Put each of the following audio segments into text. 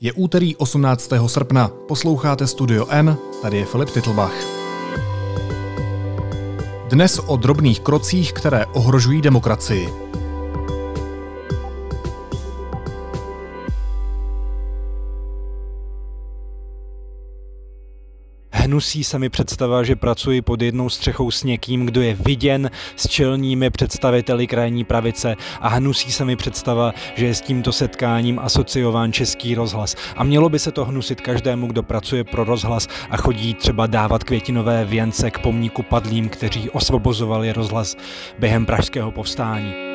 Je úterý 18. srpna. Posloucháte Studio N, tady je Filip Titlbach. Dnes o drobných krocích, které ohrožují demokracii. Hnusí se mi představa, že pracuji pod jednou střechou s někým, kdo je viděn s čelními představiteli krajní pravice a hnusí se mi představa, že je s tímto setkáním asociován český rozhlas. A mělo by se to hnusit každému, kdo pracuje pro rozhlas a chodí třeba dávat květinové věnce k pomníku padlým, kteří osvobozovali rozhlas během pražského povstání.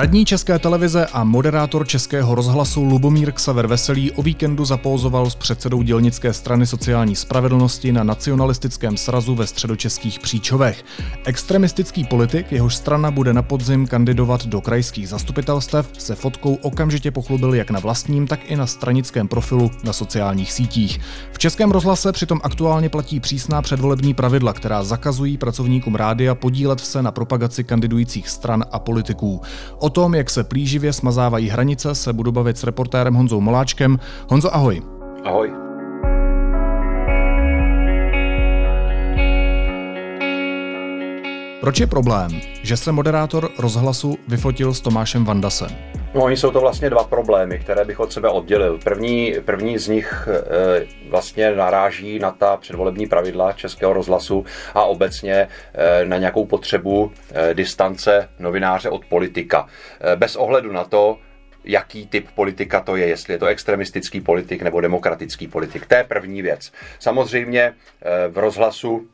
Radní České televize a moderátor Českého rozhlasu Lubomír Ksaver Veselý o víkendu zapouzoval s předsedou dělnické strany sociální spravedlnosti na nacionalistickém srazu ve středočeských Příčovech. Extremistický politik, jehož strana bude na podzim kandidovat do krajských zastupitelstev, se fotkou okamžitě pochlubil jak na vlastním, tak i na stranickém profilu na sociálních sítích. V Českém rozhlase přitom aktuálně platí přísná předvolební pravidla, která zakazují pracovníkům rádia podílet se na propagaci kandidujících stran a politiků. O O tom, jak se plíživě smazávají hranice, se budu bavit s reportérem Honzou Moláčkem. Honzo, ahoj. Ahoj. Proč je problém, že se moderátor rozhlasu vyfotil s Tomášem Vandasem? No, oni jsou to vlastně dva problémy, které bych od sebe oddělil. První, první z nich e, vlastně naráží na ta předvolební pravidla Českého rozhlasu a obecně e, na nějakou potřebu e, distance novináře od politika. Bez ohledu na to, jaký typ politika to je, jestli je to extremistický politik nebo demokratický politik. To je první věc. Samozřejmě v rozhlasu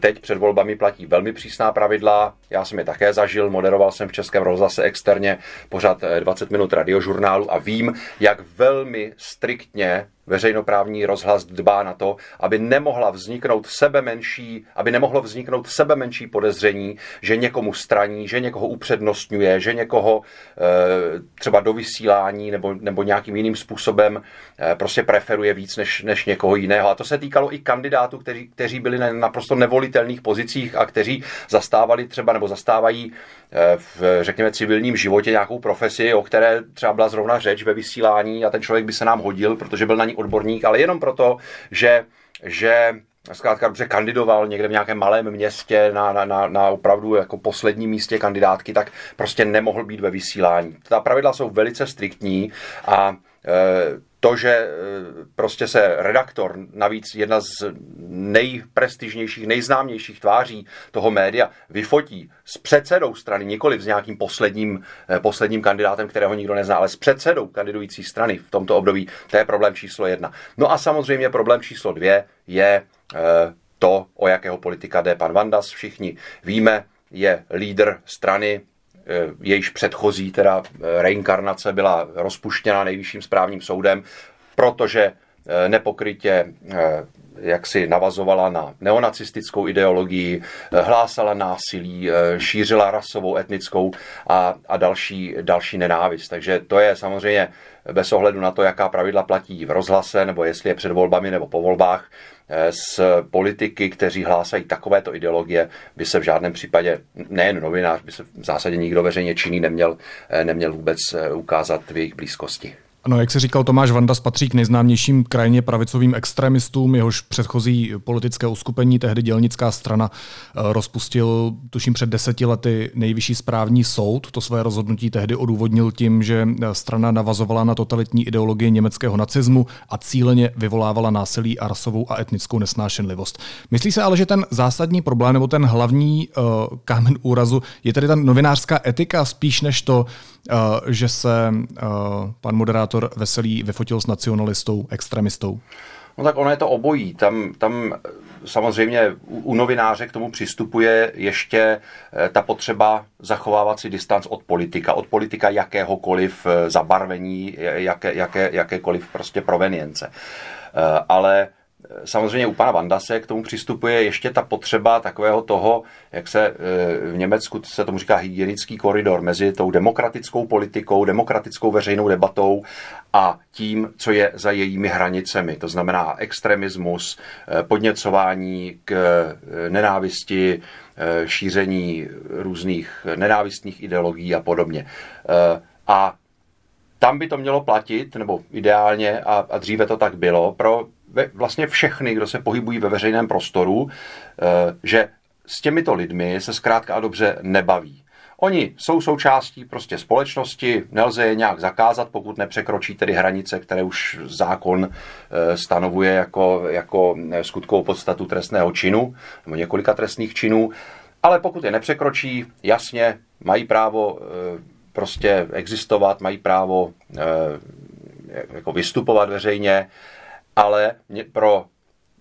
teď před volbami platí velmi přísná pravidla. Já jsem je také zažil, moderoval jsem v Českém rozhlase externě pořád 20 minut radiožurnálu a vím, jak velmi striktně veřejnoprávní rozhlas dbá na to, aby nemohla vzniknout sebe menší, aby nemohlo vzniknout sebe menší podezření, že někomu straní, že někoho upřednostňuje, že někoho e, třeba do vysílání nebo, nebo nějakým jiným způsobem e, prostě preferuje víc než, než někoho jiného. A to se týkalo i kandidátů, kteří, kteří byli na naprosto nevolitelných pozicích a kteří zastávali třeba nebo zastávají e, v, řekněme, civilním životě nějakou profesi, o které třeba byla zrovna řeč ve vysílání a ten člověk by se nám hodil, protože byl na ní odborník, ale jenom proto, že, že zkrátka dobře kandidoval někde v nějakém malém městě na, na, na, na opravdu jako posledním místě kandidátky, tak prostě nemohl být ve vysílání. Ta pravidla jsou velice striktní a e, to, že e, prostě se redaktor, navíc jedna z nejprestižnějších, nejznámějších tváří toho média, vyfotí s předsedou strany, nikoli s nějakým posledním, e, posledním kandidátem, kterého nikdo nezná, ale s předsedou kandidující strany v tomto období, to je problém číslo jedna. No a samozřejmě problém číslo dvě je e, to, o jakého politika jde pan Vandas. Všichni víme, je lídr strany, Eh, jejíž předchozí teda eh, reinkarnace byla rozpuštěna nejvyšším správním soudem, protože eh, nepokrytě jak si navazovala na neonacistickou ideologii, hlásala násilí, šířila rasovou, etnickou a, a další, další nenávist. Takže to je samozřejmě bez ohledu na to, jaká pravidla platí v rozhlase, nebo jestli je před volbami nebo po volbách, z politiky, kteří hlásají takovéto ideologie, by se v žádném případě, nejen novinář, by se v zásadě nikdo veřejně činný neměl, neměl vůbec ukázat v jejich blízkosti. Ano, jak se říkal Tomáš Vandas, patří k nejznámějším krajně pravicovým extremistům, jehož předchozí politické uskupení, tehdy dělnická strana, eh, rozpustil, tuším před deseti lety, nejvyšší správní soud. To své rozhodnutí tehdy odůvodnil tím, že eh, strana navazovala na totalitní ideologii německého nacismu a cíleně vyvolávala násilí a rasovou a etnickou nesnášenlivost. Myslí se ale, že ten zásadní problém nebo ten hlavní uh, kámen úrazu je tedy ta novinářská etika spíš než to, že se uh, pan moderátor Veselý vyfotil s nacionalistou, extremistou? No tak ono je to obojí. Tam, tam samozřejmě u novináře k tomu přistupuje ještě eh, ta potřeba zachovávat si distanc od politika, od politika jakéhokoliv eh, zabarvení, jaké, jaké, jakékoliv prostě provenience. Eh, ale samozřejmě u pana Vandase k tomu přistupuje ještě ta potřeba takového toho, jak se e, v Německu se tomu říká hygienický koridor mezi tou demokratickou politikou, demokratickou veřejnou debatou a tím, co je za jejími hranicemi. To znamená extremismus, e, podněcování k e, nenávisti, šíření různých nenávistných ideologií a podobně. A tam by to mělo platit, nebo ideálně, a, a dříve to tak bylo, pro vlastně všechny, kdo se pohybují ve veřejném prostoru, eh, že s těmito lidmi se zkrátka a dobře nebaví. Oni jsou součástí prostě společnosti, nelze je nějak zakázat, pokud nepřekročí tedy hranice, které už zákon eh, stanovuje jako, jako skutkovou podstatu trestného činu, nebo několika trestných činů, ale pokud je nepřekročí, jasně, mají právo eh, prostě existovat, mají právo jako vystupovat veřejně, ale pro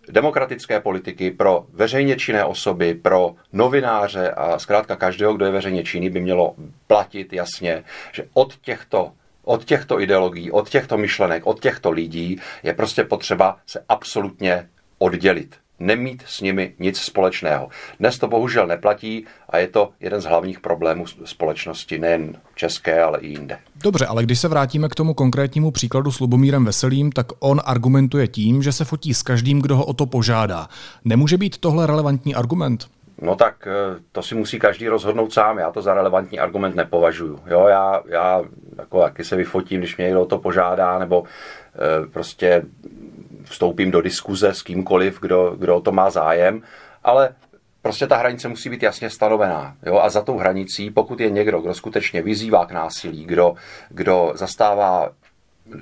demokratické politiky, pro veřejně činné osoby, pro novináře a zkrátka každého, kdo je veřejně činný, by mělo platit jasně, že od těchto od těchto ideologií, od těchto myšlenek, od těchto lidí je prostě potřeba se absolutně oddělit nemít s nimi nic společného. Dnes to bohužel neplatí a je to jeden z hlavních problémů společnosti, nejen české, ale i jinde. Dobře, ale když se vrátíme k tomu konkrétnímu příkladu s Lubomírem Veselým, tak on argumentuje tím, že se fotí s každým, kdo ho o to požádá. Nemůže být tohle relevantní argument? No tak eh, to si musí každý rozhodnout sám. Já to za relevantní argument nepovažuji. Jo, já, já jako, jaký se vyfotím, když mě někdo o to požádá, nebo e, prostě vstoupím do diskuze s kýmkoliv, kdo, kdo o to má zájem, ale prostě ta hranice musí být jasně stanovená. Jo? A za tou hranicí, pokud je někdo, kdo skutečně vyzývá k násilí, kdo, kdo zastává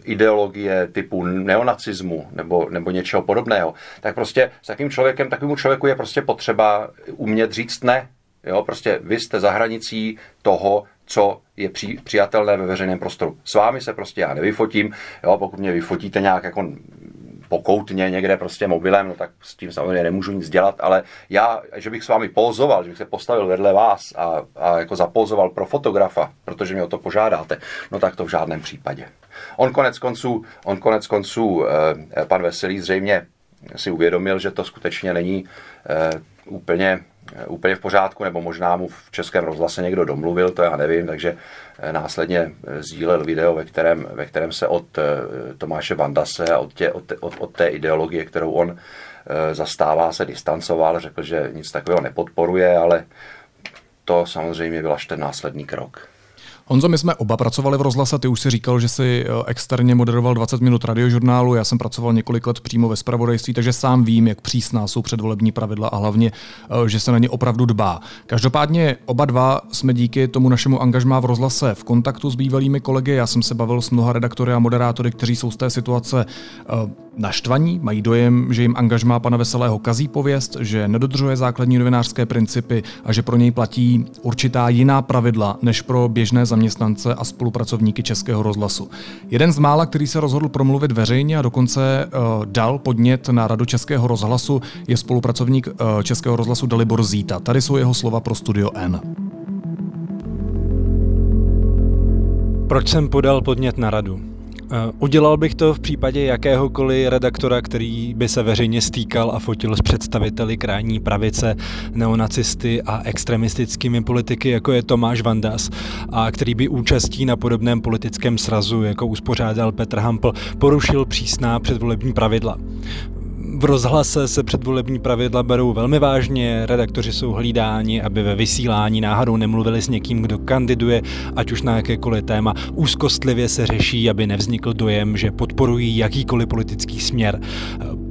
ideologie typu neonacismu nebo, nebo něčeho podobného, tak prostě s takým člověkem, takovému člověku je prostě potřeba umět říct ne. Jo? Prostě vy jste za hranicí toho, co je při, přijatelné ve veřejném prostoru. S vámi se prostě já nevyfotím, jo? pokud mě vyfotíte nějak jako pokoutně někde prostě mobilem, no tak s tím samozřejmě nemůžu nic dělat, ale já, že bych s vámi pózoval, že bych se postavil vedle vás a, a jako zapózoval pro fotografa, protože mě o to požádáte, no tak to v žádném případě. On konec konců, on konec konců eh, pan Veselý zřejmě si uvědomil, že to skutečně není eh, úplně úplně v pořádku, nebo možná mu v českém rozhlase někdo domluvil, to já nevím, takže eh, následně eh, sdílel video, ve kterém, ve kterém se od Tomáše Vandase a od, tě, od, od, od té ideologie, kterou on zastává, se distancoval, řekl, že nic takového nepodporuje, ale to samozřejmě byl až ten následný krok. Honzo, my jsme oba pracovali v rozhlase, ty už si říkal, že si eh, externě moderoval 20 minut radiožurnálu, já jsem pracoval několik let přímo ve spravodajství, takže sám vím, jak přísná jsou předvolební pravidla a hlavně, eh, že se na ně opravdu dbá. Každopádně oba dva jsme díky tomu našemu angažmá v rozhlase v kontaktu s bývalými kolegy. Já jsem se bavil s mnoha redaktory a moderátory, kteří jsou z té situace eh, naštvaní, mají dojem, že jim angažmá pana Veselého kazí pověst, že nedodržuje základní novinářské principy a že pro něj platí určitá jiná pravidla než pro běžné zaměstnance a spolupracovníky Českého rozhlasu. Jeden z mála, který se rozhodl promluvit veřejně a dokonce uh, dal podnět na Radu Českého rozhlasu, je spolupracovník uh, Českého rozhlasu Dalibor Zíta. Tady jsou jeho slova pro Studio N. Proč jsem podal podnět na radu? Eh, udělal bych to v případě jakéhokoliv redaktora, který by se veřejně stýkal a fotil s představiteli krajní pravice, neonacisty a extremistickými politiky, jako je Tomáš Vandas, a který by účastí na podobném politickém srazu, jako uspořádal Petr Hampl, porušil přísná předvolební pravidla. V rozhlase se předvolební pravidla berou velmi vážně, redaktoři jsou hlídáni, aby ve vysílání náhodou nemluvili s někým, kdo kandiduje, ať už na jakékoliv téma. Úzkostlivě se řeší, aby nevznikl dojem, že podporují jakýkoliv politický směr.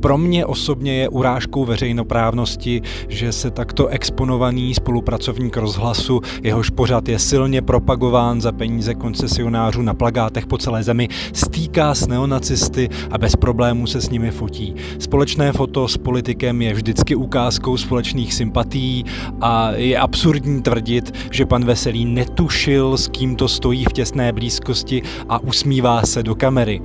Pro mě osobně je urážkou veřejnoprávnosti, že se takto exponovaný spolupracovník rozhlasu, jehož pořad je silně propagován za peníze koncesionářů na plagátech po celé zemi, stýká s neonacisty a bez problémů se s nimi fotí. Společné foto s politikem je vždycky ukázkou společných sympatií a je absurdní tvrdit, že pan Veselý netušil, s kým to stojí v těsné blízkosti a usmívá se do kamery.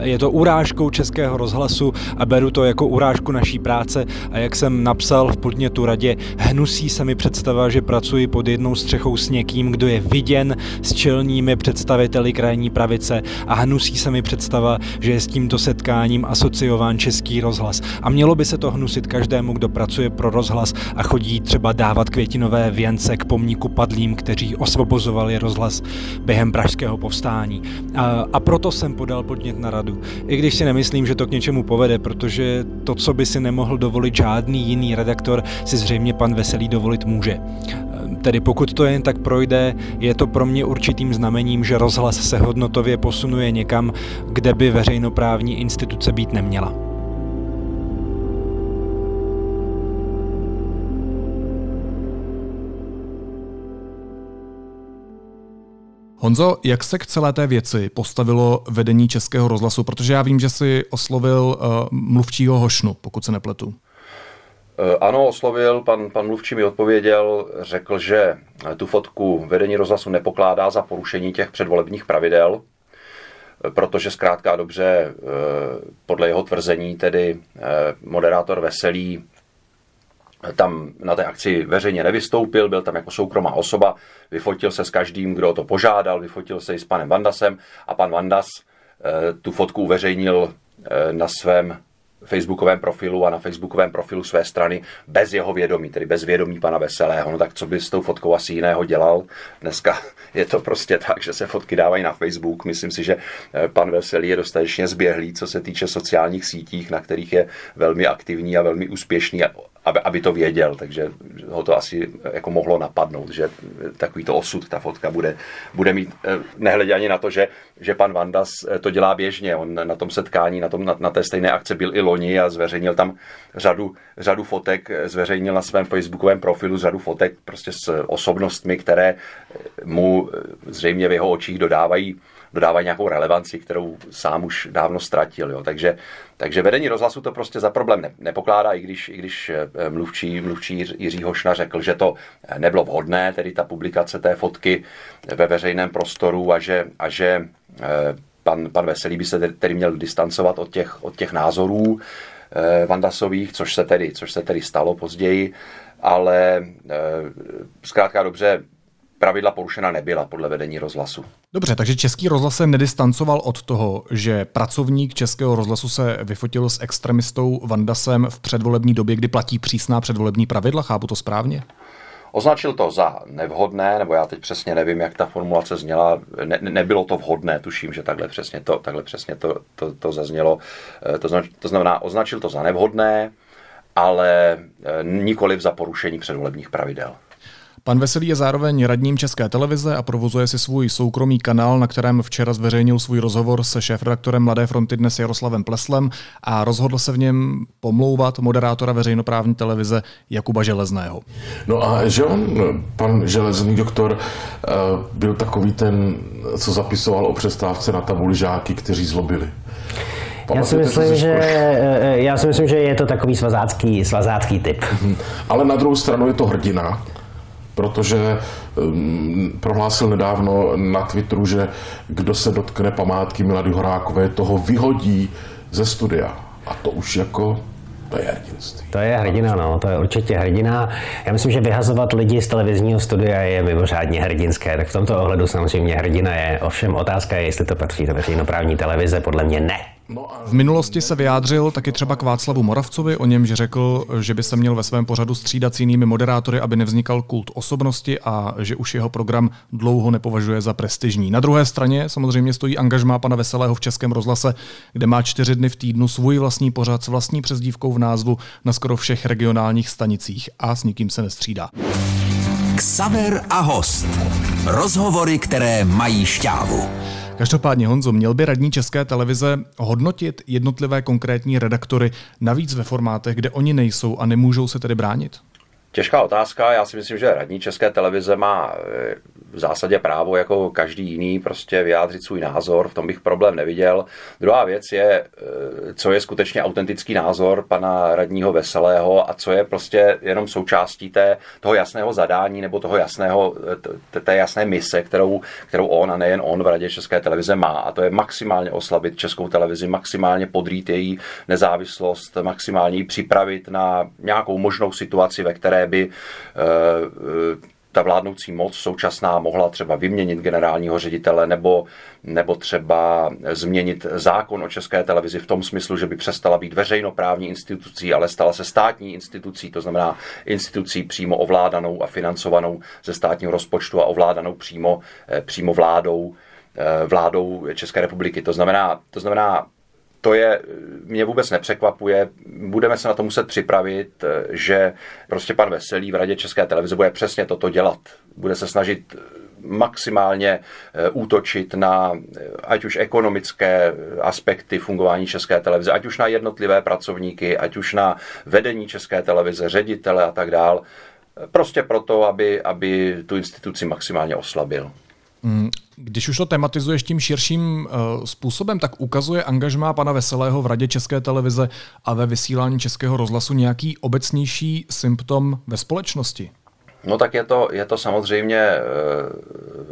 Je to urážkou českého rozhlasu a beru to jako urážku naší práce a jak jsem napsal v podnětu radě, hnusí se mi představa, že pracuji pod jednou střechou s někým, kdo je viděn s čelními představiteli krajní pravice a hnusí se mi představa, že je s tímto setkáním asociován český rozhlas. A mělo by se to hnusit každému, kdo pracuje pro rozhlas a chodí třeba dávat květinové věnce k pomníku padlým, kteří osvobozovali rozhlas během pražského povstání. A, a proto jsem podal podnět na radu. I když si nemyslím, že to k něčemu povede, protože to, co by si nemohl dovolit žádný jiný redaktor, si zřejmě pan Veselý dovolit může. Tedy pokud to jen tak projde, je to pro mě určitým znamením, že rozhlas se hodnotově posunuje někam, kde by veřejnoprávní instituce být neměla. Honzo, jak se k celé té věci postavilo vedení Českého rozhlasu? Protože já vím, že si oslovil uh, mluvčího Hošnu, pokud se nepletu. Eh, ano, oslovil, pan, pan mluvčí mi odpověděl, řekl, že tu fotku vedení rozhlasu nepokládá za porušení těch předvolebních pravidel, eh, protože zkrátka dobře podle jeho tvrzení tedy moderátor Veselý tam na té akci veřejně nevystoupil, byl tam jako soukromá osoba, vyfotil se s každým, kdo to požádal, vyfotil se i s panem Vandasem a pan Vandas eh, tu fotku uveřejnil eh, na svém facebookovém profilu a na facebookovém profilu své strany bez jeho vědomí, tedy bez vědomí pana Veselého. No tak co by s tou fotkou asi jiného dělal? Dneska je to prostě tak, že se fotky dávají na Facebook. Myslím si, že eh, pan Veselý je dostatečně zběhlý, co se týče sociálních sítích, na kterých je velmi aktivní a velmi úspěšný aby, aby to věděl, takže ho to asi jako mohlo napadnout, že takovýto osud ta fotka bude, bude mít, eh, nehledě ani na to, že, že pan Vandas eh, to dělá běžně, on na tom setkání, na, tom, na, na té stejné akce byl i loni a zveřejnil tam řadu, řadu fotek, eh, zveřejnil na svém facebookovém profilu řadu fotek prostě s osobnostmi, které mu zřejmě v jeho očích dodávají dodávají nějakou relevanci, kterou sám už dávno ztratil. Jo. Takže, takže vedení rozhlasu to prostě za problém ne, nepokládá, i když, i když eh, mluvčí, mluvčí Jiří Hošna řekl, že to nebylo vhodné, tedy ta publikace té fotky ve veřejném prostoru a že, a že eh, pan, pan Veselý by se tedy měl distancovat od těch, od těch názorů eh, Vandasových, což se tedy, což se tedy stalo později, ale zkrátka dobře, pravidla porušena nebyla podle vedení rozhlasu. Dobře, takže Český rozhlas se nedistancoval od toho, že pracovník Českého rozhlasu se vyfotil s extremistou Vandasem v předvolební době, kdy platí přísná předvolební pravidla, chápu to správně? Označil to za nevhodné, nebo já teď přesně nevím, jak ta formulace zněla. Ne, nebylo to vhodné, tuším, že takhle přesně to, takhle přesně to, to, to zaznělo. Eh, to, znamená, to znamená, označil to za nevhodné, ale eh, nikoliv za porušení předvolebních pravidel. Pan Veselý je zároveň radním České televize a provozuje si svůj soukromý kanál, na kterém včera zveřejnil svůj rozhovor se šéfredaktorem Mladé fronty dnes Jaroslavem Pleslem a rozhodl se v něm pomlouvat moderátora veřejnoprávní televize Jakuba Železného. No a že on, pan Železný doktor, eh, byl takový ten, co zapisoval o přestávce na tabuli žáky, kteří zlobili. Já si, myslím, že, eh, já si myslím, že je to takový svazácký, svazácký typ. Ale na druhou stranu je to hrdina, protože um, prohlásil nedávno na Twitteru, že kdo se dotkne památky Milady Horákové, toho vyhodí ze studia. A to už jako to je. To je hrdina, no, to je určitě hrdina. Já myslím, že vyhazovat lidi z televizního studia je mimořádně hrdinské, tak v tomto ohledu samozřejmě hrdina je. Ovšem otázka je, jestli to patří do veřejnoprávní televize, podle mě ne. No v minulosti se vyjádřil taky třeba k Václavu Moravcovi, o němž řekl, že by se měl ve svém pořadu střídat s jinými moderátory, aby nevznikal kult osobnosti a že už jeho program dlouho nepovažuje za prestižní. Na druhé straně samozřejmě stojí angažmá pana Veselého v Českém rozhlase, kde má čtyři dny v týdnu svůj vlastní pořad s vlastní přezdívkou v názvu na skoro všech regionálních stanicích a s nikým se nestřídá. Ksaver a host. Rozhovory, které mají šťávu. Každopádně Honzo, měl by radní České televize hodnotit jednotlivé konkrétní redaktory navíc ve formátech, kde oni nejsou a nemůžou se tedy bránit? Těžká otázka. Já si myslím, že radní České televize má eh, v zásadě právo jako každý jiný prostě vyjádřit svůj názor, v tom bych problém neviděl. Druhá věc je, co je skutečně autentický názor pana radního Veselého a co je prostě jenom součástí té, toho jasného zadání nebo toho jasného, té jasné mise, kterou, kterou on a nejen on v Radě České televize má. A to je maximálně oslabit Českou televizi, maximálně podrít její nezávislost, maximálně ji připravit na nějakou možnou situaci, ve které by eh, ta vládnoucí moc současná mohla třeba vyměnit generálního ředitele nebo, nebo třeba změnit zákon o české televizi v tom smyslu, že by přestala být veřejnoprávní institucí, ale stala se státní institucí, to znamená institucí přímo ovládanou a financovanou ze státního rozpočtu a ovládanou přímo, eh, přímo vládou, eh, vládou České republiky. To znamená, to znamená to je, mě vůbec nepřekvapuje. Budeme se na to muset připravit, že prostě pan Veselý v Radě České televize bude přesně toto dělat. Bude se snažit maximálně eh, útočit na eh, ať už ekonomické aspekty fungování České televize, ať už na jednotlivé pracovníky, ať už na vedení České televize, ředitele a tak dál. Prostě proto, aby, aby tu instituci maximálně oslabil. Mm, když už to tematizuješ tím širším uh, způsobem, tak ukazuje angažmá pana Veselého v Radě České televize a ve vysílání Českého rozhlasu nějaký obecnější symptom ve společnosti? No tak je to, je to samozřejmě e,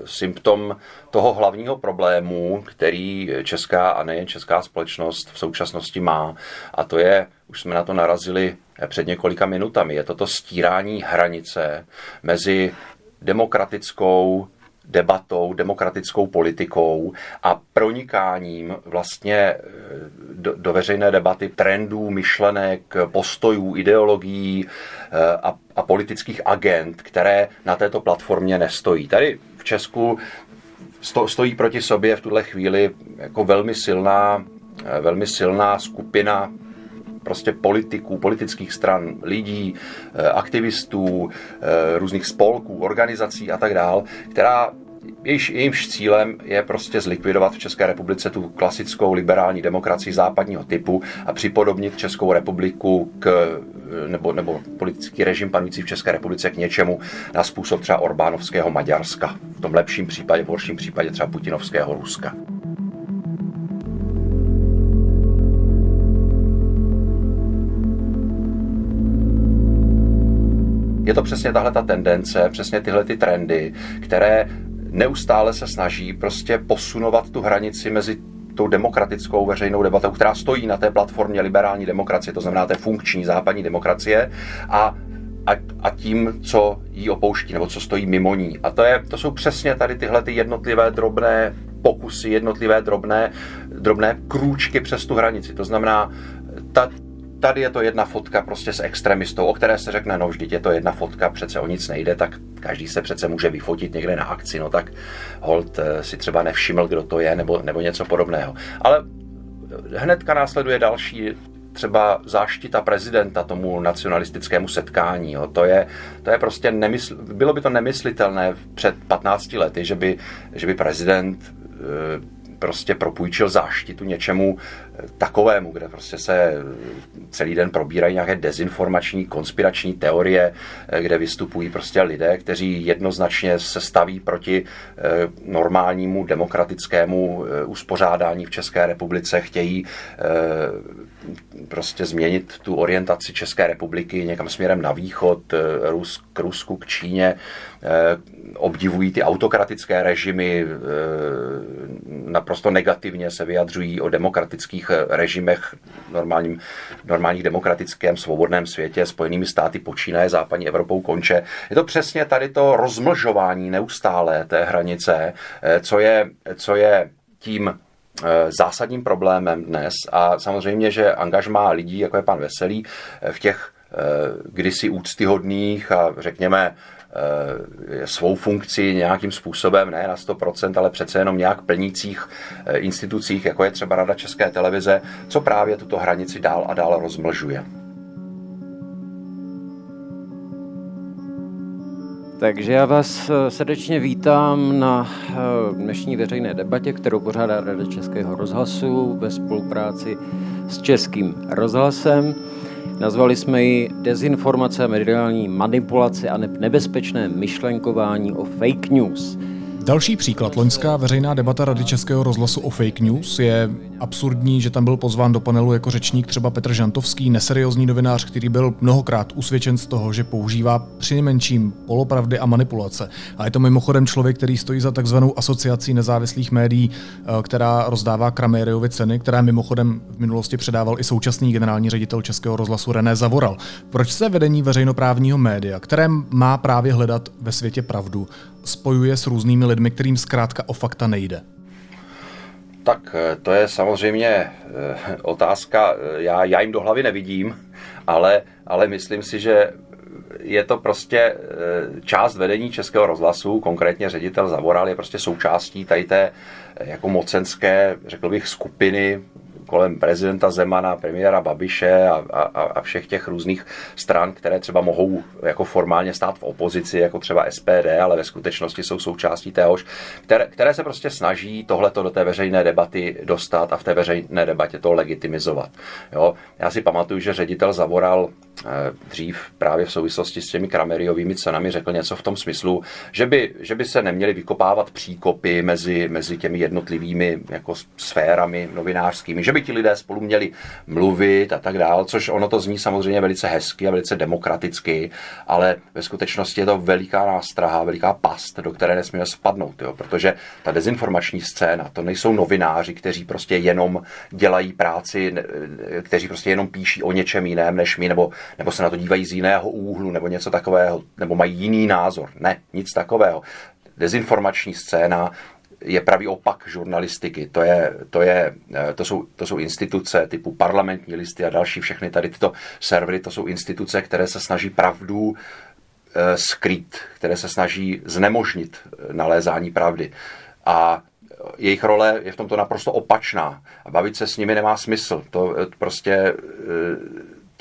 symptom toho hlavního problému, který česká a nejen česká společnost v současnosti má. A to je, už jsme na to narazili před několika minutami, je to to stírání hranice mezi demokratickou debatou, demokratickou politikou a pronikáním vlastně eh, do, do veřejné debaty trendů, myšlenek, postojů, ideologií eh, a, a politických agent, které na této platformě nestojí. Tady v Česku sto, stojí proti sobě v tuhle chvíli jako velmi silná, eh, velmi silná skupina prostě politiků, politických stran, lidí, aktivistů, různých spolků, organizací a tak dál, která jejíž, jejímž cílem je prostě zlikvidovat v České republice tu klasickou liberální demokracii západního typu a připodobnit Českou republiku k, nebo, nebo politický režim panující v České republice k něčemu na způsob třeba Orbánovského Maďarska. V tom lepším případě, v horším případě třeba Putinovského Ruska. je to přesně tahle ta tendence, přesně tyhle ty trendy, které neustále se snaží prostě posunovat tu hranici mezi tou demokratickou veřejnou debatou, která stojí na té platformě liberální demokracie, to znamená té funkční západní demokracie, a a, a tím, co jí opouští, nebo co stojí mimo ní. A to, je, to jsou přesně tady tyhle ty jednotlivé drobné pokusy, jednotlivé drobné, drobné krůčky přes tu hranici. To znamená, ta, tady je to jedna fotka prostě s extremistou, o které se řekne, no vždyť je to jedna fotka, přece o nic nejde, tak každý se přece může vyfotit někde na akci, no tak hold eh, si třeba nevšiml, kdo to je, nebo, nebo něco podobného. Ale hnedka následuje další třeba záštita prezidenta tomu nacionalistickému setkání. Jo. To, je, to je prostě nemysl, bylo by to nemyslitelné před 15 lety, že by, že by prezident eh, prostě propůjčil záštitu něčemu eh, takovému, kde prostě se eh, celý den probírají nějaké dezinformační, konspirační teorie, eh, kde vystupují prostě lidé, kteří jednoznačně se staví proti normálnímu demokratickému uspořádání v České republice, chtějí prostě změnit tu orientaci České republiky někam směrem na východ, k Rusku, k Číně, obdivují ty autokratické režimy, naprosto negativně se vyjadřují o demokratických režimech normálním, normálních demokratickém svobodném světě, spojenými státy počínaje západní Evropou konče. Je to přesně tady to rozmlžování neustále té hranice, eh, co je, co je tím eh, zásadním problémem dnes a samozřejmě, že angažmá lidí, jako je pan Veselý, eh, v těch kdysi úctyhodných a řekněme Eh, svou funkci nějakým způsobem, ne na 100%, ale přece jenom nějak plnících eh, institucích, jako je třeba Rada České televize, co právě tuto hranici dál a dál rozmlžuje. Takže já vás eh, srdečně vítám na dnešní veřejné debatě, kterou pořádá Rada Českého rozhlasu ve spolupráci s Českým rozhlasem. Nazvali jsme ji Dezinformace, mediální manipulace a nebezpečné myšlenkování o fake news. Další příklad, loňská veřejná debata Rady Českého rozhlasu o fake news je absurdní, že tam byl pozván do panelu jako řečník třeba Petr Žantovský, neseriózní novinář, který byl mnohokrát usvědčen z toho, že používá přinejmenším polopravdy a manipulace. A je to mimochodem člověk, který stojí za takzvanou asociací nezávislých médií, eh, která rozdává Kramériovi ceny, která mimochodem v minulosti předával i současný generální ředitel Českého rozhlasu René Zavoral. Proč se vedení veřejnoprávního média, které má právě hledat ve světě pravdu, spojuje s různými lidmi, kterým zkrátka o fakta nejde? Tak eh, to je samozřejmě eh, otázka, eh, já, já jim do hlavy nevidím, ale, ale myslím si, že je to prostě část vedení Českého rozhlasu, konkrétně ředitel Zavoral je prostě součástí tady té jako mocenské, řekl bych, skupiny kolem prezidenta Zemana, premiéra Babiše a, a, a všech těch různých stran, které třeba mohou jako formálně stát v opozici, jako třeba SPD, ale ve skutečnosti jsou součástí téhož, které, které se prostě snaží tohleto do té veřejné debaty dostat a v té veřejné debatě to legitimizovat. Jo? Já si pamatuju, že ředitel Zavoral dřív právě v souvislosti s těmi Krameriovými cenami řekl něco v tom smyslu, že by, že by se neměly vykopávat příkopy mezi, mezi těmi jednotlivými jako sférami novinářskými, že by ti lidé spolu měli mluvit a tak dál, což ono to zní samozřejmě velice hezky a velice demokraticky, ale ve skutečnosti je to veliká nástraha, veliká past, do které nesmíme spadnout, jo, protože ta dezinformační scéna, to nejsou novináři, kteří prostě jenom dělají práci, kteří prostě jenom píší o něčem jiném než my, nebo, nebo se na to dívají z jiného úhlu, nebo něco takového, nebo mají jiný názor. Ne, nic takového dezinformační scéna je pravý opak žurnalistiky. To, je, to, je, eh, to, jsou, to jsou instituce typu parlamentní listy a další všechny tady tyto servery, to jsou instituce, které se snaží pravdu eh, skrýt, které se snaží znemožnit eh, nalézání pravdy. A jejich role je v tomto naprosto opačná. A bavit se s nimi nemá smysl. To prostě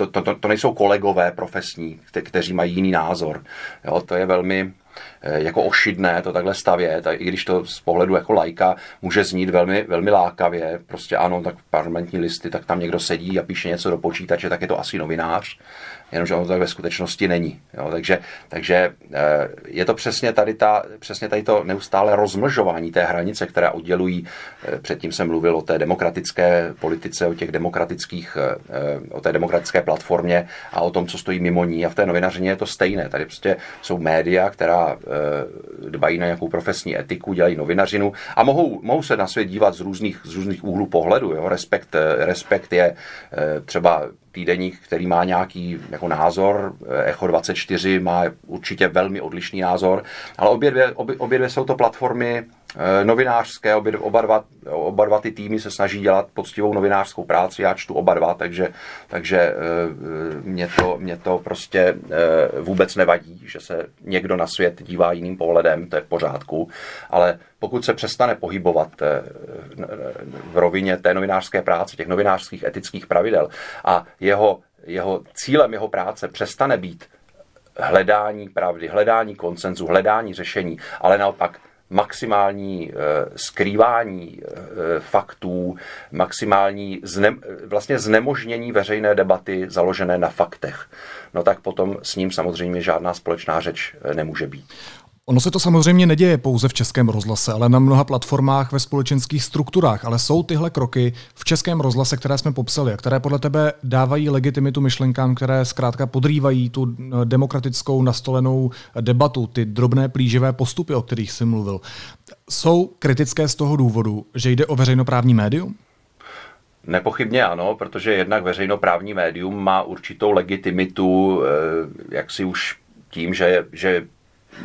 to, to, to, to nejsou kolegové profesní, kte, kteří mají jiný názor. Jo, to je velmi, Eh, jako ošidné to takhle stavět, i když to z pohledu jako lajka může znít velmi, velmi lákavě, prostě ano, tak parlamentní listy, tak tam někdo sedí a píše něco do počítače, tak je to asi novinář, jenomže on to ve skutečnosti není. Jo, takže, takže eh, je to přesně tady, ta, přesně tady to neustále rozmlžování té hranice, které oddělují, eh, předtím jsem mluvil o té demokratické politice, o těch demokratických, o té demokratické platformě a o tom, co stojí mimo ní a v té novinařině je to stejné. Tady prostě jsou média, která Eh, dbají na nějakou profesní etiku, dělají novinařinu a mohou, mohou se na svět dívat z různých, z různých úhlů pohledu. Jo. Respekt, eh, respekt je eh, třeba týdeník, který má nějaký jako názor, Echo 24 má určitě velmi odlišný názor, ale obě dvě, obě, obě dvě jsou to platformy Eh, novinářské, obě, oba, dva, oba dva ty týmy se snaží dělat poctivou novinářskou práci, já čtu oba dva, takže, takže eh, mě, to, mě to prostě eh, vůbec nevadí, že se někdo na svět dívá jiným pohledem, to je v pořádku, ale pokud se přestane pohybovat v rovině té novinářské práce, těch novinářských etických pravidel a jeho, jeho cílem jeho práce přestane být hledání pravdy, hledání koncenzu, hledání řešení, ale naopak maximální eh, skrývání eh, faktů, maximální zne, vlastně znemožnění veřejné debaty založené na faktech, no tak potom s ním samozřejmě žádná společná řeč eh, nemůže být. Ono se to samozřejmě neděje pouze v českém rozhlase, ale na mnoha platformách ve společenských strukturách. Ale jsou tyhle kroky v českém rozhlase, které jsme popsali a které podle tebe dávají legitimitu myšlenkám, které zkrátka podrývají tu eh, demokratickou nastolenou debatu, ty drobné plíživé postupy, o kterých jsi mluvil. Jsou kritické z toho důvodu, že jde o veřejnoprávní médium? Nepochybně ano, protože jednak veřejnoprávní médium má určitou legitimitu, eh, jak si už tím, že, že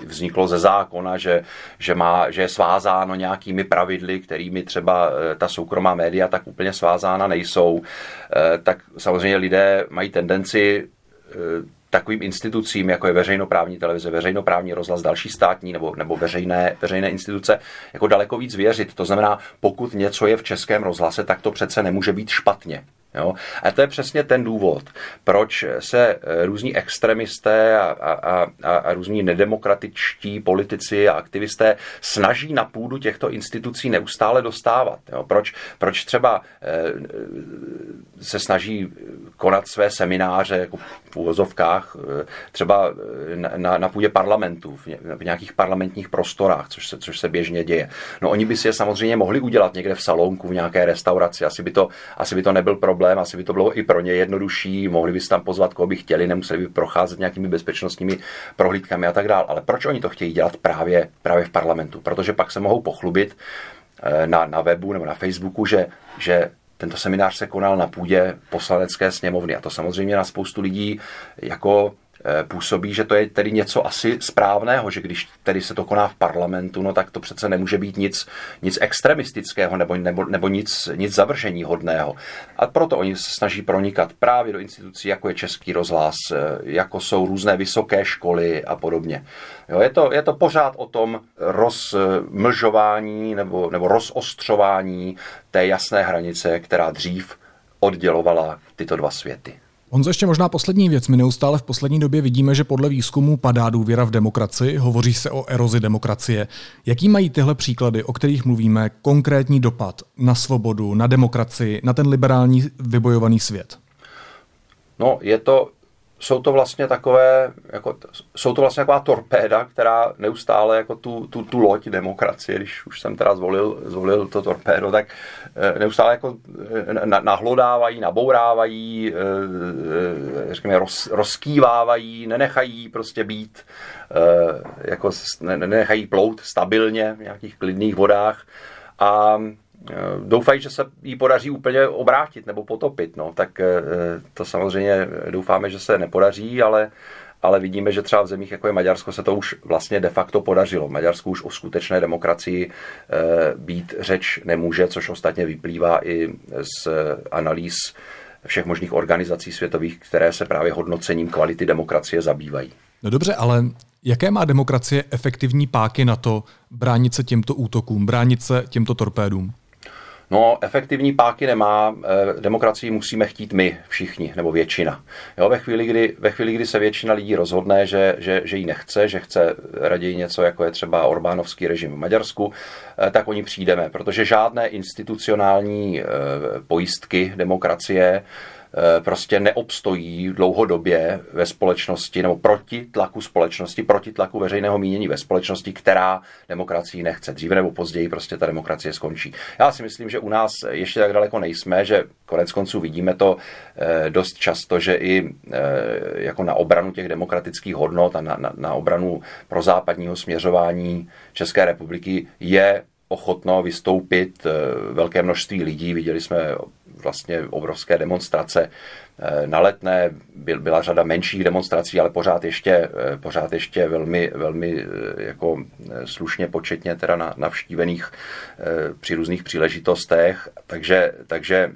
vzniklo ze zákona, že, že, má, že je svázáno nějakými pravidly, kterými třeba eh, ta soukromá média tak úplně svázána nejsou, eh, tak samozřejmě lidé mají tendenci eh, takovým institucím, jako je veřejnoprávní televize, veřejnoprávní rozhlas, další státní nebo, nebo veřejné, veřejné instituce, jako daleko víc věřit. To znamená, pokud něco je v českém rozhlase, tak to přece nemůže být špatně. Jo? A to je přesně ten důvod, proč se eh, různí extremisté a, a, a, a různí nedemokratičtí politici a aktivisté snaží na půdu těchto institucí neustále dostávat. Jo? Proč, proč třeba eh, se snaží konat své semináře jako v úvozovkách eh, třeba na, na půdě parlamentu, v nějakých parlamentních prostorách, což se, což se běžně děje. No oni by si je samozřejmě mohli udělat někde v salonku, v nějaké restauraci, asi by to, asi by to nebyl problém, asi by to bylo i pro ně jednodušší, mohli by si tam pozvat, koho by chtěli, nemuseli by procházet nějakými bezpečnostními prohlídkami a tak dále. Ale proč oni to chtějí dělat právě, právě v parlamentu? Protože pak se mohou pochlubit eh, na, na webu nebo na Facebooku, že, že tento seminář se konal na půdě poslanecké sněmovny a to samozřejmě na spoustu lidí jako působí, že to je tedy něco asi správného, že když tedy se to koná v parlamentu, no tak to přece nemůže být nic, nic extremistického nebo, nebo, nebo nic, nic zavržení hodného. A proto oni se snaží pronikat právě do institucí, jako je Český rozhlas, eh, jako jsou různé vysoké školy a podobně. Jo, je, to, je to pořád o tom rozmlžování nebo, nebo rozostřování té jasné hranice, která dřív oddělovala tyto dva světy. Honzo, ještě možná poslední věc. My neustále v poslední době vidíme, že podle výzkumu padá důvěra v demokracii, hovoří se o erozi demokracie. Jaký mají tyhle příklady, o kterých mluvíme, konkrétní dopad na svobodu, na demokracii, na ten liberální vybojovaný svět? No, je to, jsou to vlastně takové, jako, jsou to vlastně taková torpéda, která neustále jako tu, tu, tu loď demokracie, když už jsem teda zvolil, zvolil to torpédo, tak eh, neustále jako eh, nahlodávají, nabourávají, eh, řekněme, roz, rozkývávají, nenechají prostě být, jako nenechají plout stabilně v nějakých klidných vodách. A doufají, že se jí podaří úplně obrátit nebo potopit. No. Tak eh, to samozřejmě doufáme, že se nepodaří, ale, ale vidíme, že třeba v zemích, jako je Maďarsko, se to už vlastně de facto podařilo. V Maďarsku už o skutečné demokracii eh, být řeč nemůže, což ostatně vyplývá i z analýz všech možných organizací světových, které se právě hodnocením kvality demokracie zabývají. No dobře, ale jaké má demokracie efektivní páky na to bránit se těmto útokům, bránit se těmto torpédům? No, efektivní páky nemá, eh, demokracii musíme chtít my všichni, nebo většina. Jo, ve, chvíli, kdy, ve chvíli, kdy se většina lidí rozhodne, že, že, že ji nechce, že chce raději něco, jako je třeba Orbánovský režim v Maďarsku, eh, tak oni přijdeme, protože žádné institucionální eh, pojistky demokracie prostě neobstojí dlouhodobě ve společnosti nebo proti tlaku společnosti, proti tlaku veřejného mínění ve společnosti, která demokracii nechce. Dříve nebo později prostě ta demokracie skončí. Já si myslím, že u nás ještě tak daleko nejsme, že konec konců vidíme to eh, dost často, že i eh, jako na obranu těch demokratických hodnot a na, na, na obranu pro západního směřování České republiky je ochotno vystoupit velké množství lidí. Viděli jsme vlastně obrovské demonstrace. Eh, na letné byla řada menších demonstrací, ale pořád ještě, eh, pořád ještě velmi, velmi eh, jako slušně početně teda navštívených při různých příležitostech. Takže, takže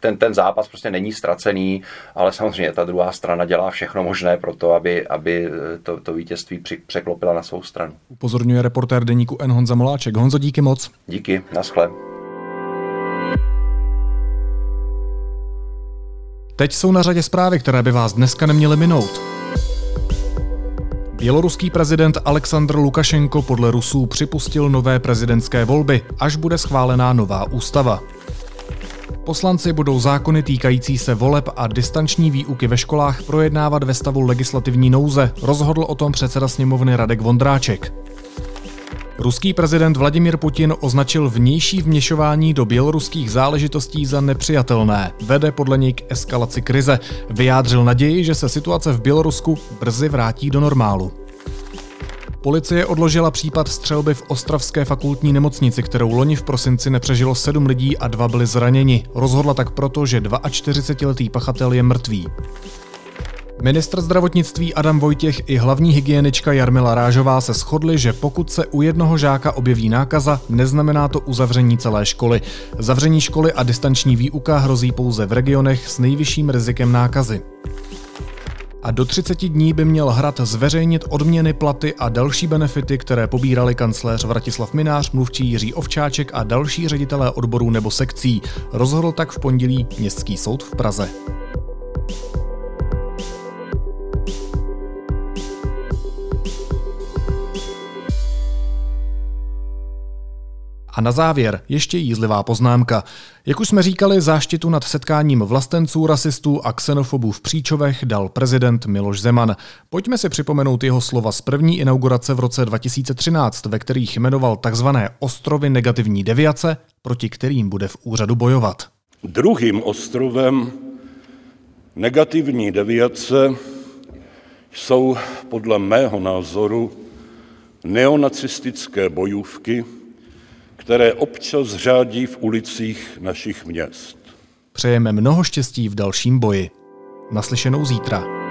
ten, ten zápas prostě není ztracený, ale samozřejmě ta druhá strana dělá všechno možné pro to, aby, aby to, to vítězství při, překlopila na svou stranu. Upozorňuje reportér deníku N. Honza Moláček. Honzo, díky moc. Díky, naschle. Teď jsou na řadě zprávy, které by vás dneska neměly minout. Běloruský prezident Aleksandr Lukašenko podle Rusů připustil nové prezidentské volby, až bude schválená nová ústava. Poslanci budou zákony týkající se voleb a distanční výuky ve školách projednávat ve stavu legislativní nouze, rozhodl o tom předseda sněmovny Radek Vondráček. Ruský prezident Vladimir Putin označil vnější vměšování do běloruských záležitostí za nepřijatelné. Vede podle něj k eskalaci krize. Vyjádřil naději, že se situace v Bělorusku brzy vrátí do normálu. Policie odložila případ střelby v Ostravské fakultní nemocnici, kterou loni v prosinci nepřežilo sedm lidí a dva byli zraněni. Rozhodla tak proto, že 42-letý pachatel je mrtvý. Ministr zdravotnictví Adam Vojtěch i hlavní hygienička Jarmila Rážová se shodli, že pokud se u jednoho žáka objeví nákaza, neznamená to uzavření celé školy. Zavření školy a distanční výuka hrozí pouze v regionech s nejvyšším rizikem nákazy. a do 30 dní by měl hrad zveřejnit odměny, platy a další benefity, které pobírali kancléř Vratislav Minář, mluvčí Jiří Ovčáček a další ředitelé odborů nebo sekcí. Rozhodl tak v pondělí Městský soud v Praze. A na závěr ještě jízlivá poznámka. Jak už jsme říkali, záštitu nad setkáním vlastenců, rasistů a xenofobů v Příčovech dal prezident Miloš Zeman. Pojďme si připomenout jeho slova z první inaugurace v roce 2013, ve kterých jmenoval takzvané ostrovy negativní deviace, proti kterým bude v úřadu bojovat. Druhým ostrovem negativní deviace jsou podle mého názoru neonacistické bojůvky, které občas řádí v ulicích našich měst. Přejeme mnoho štěstí v dalším boji. Naslyšenou zítra.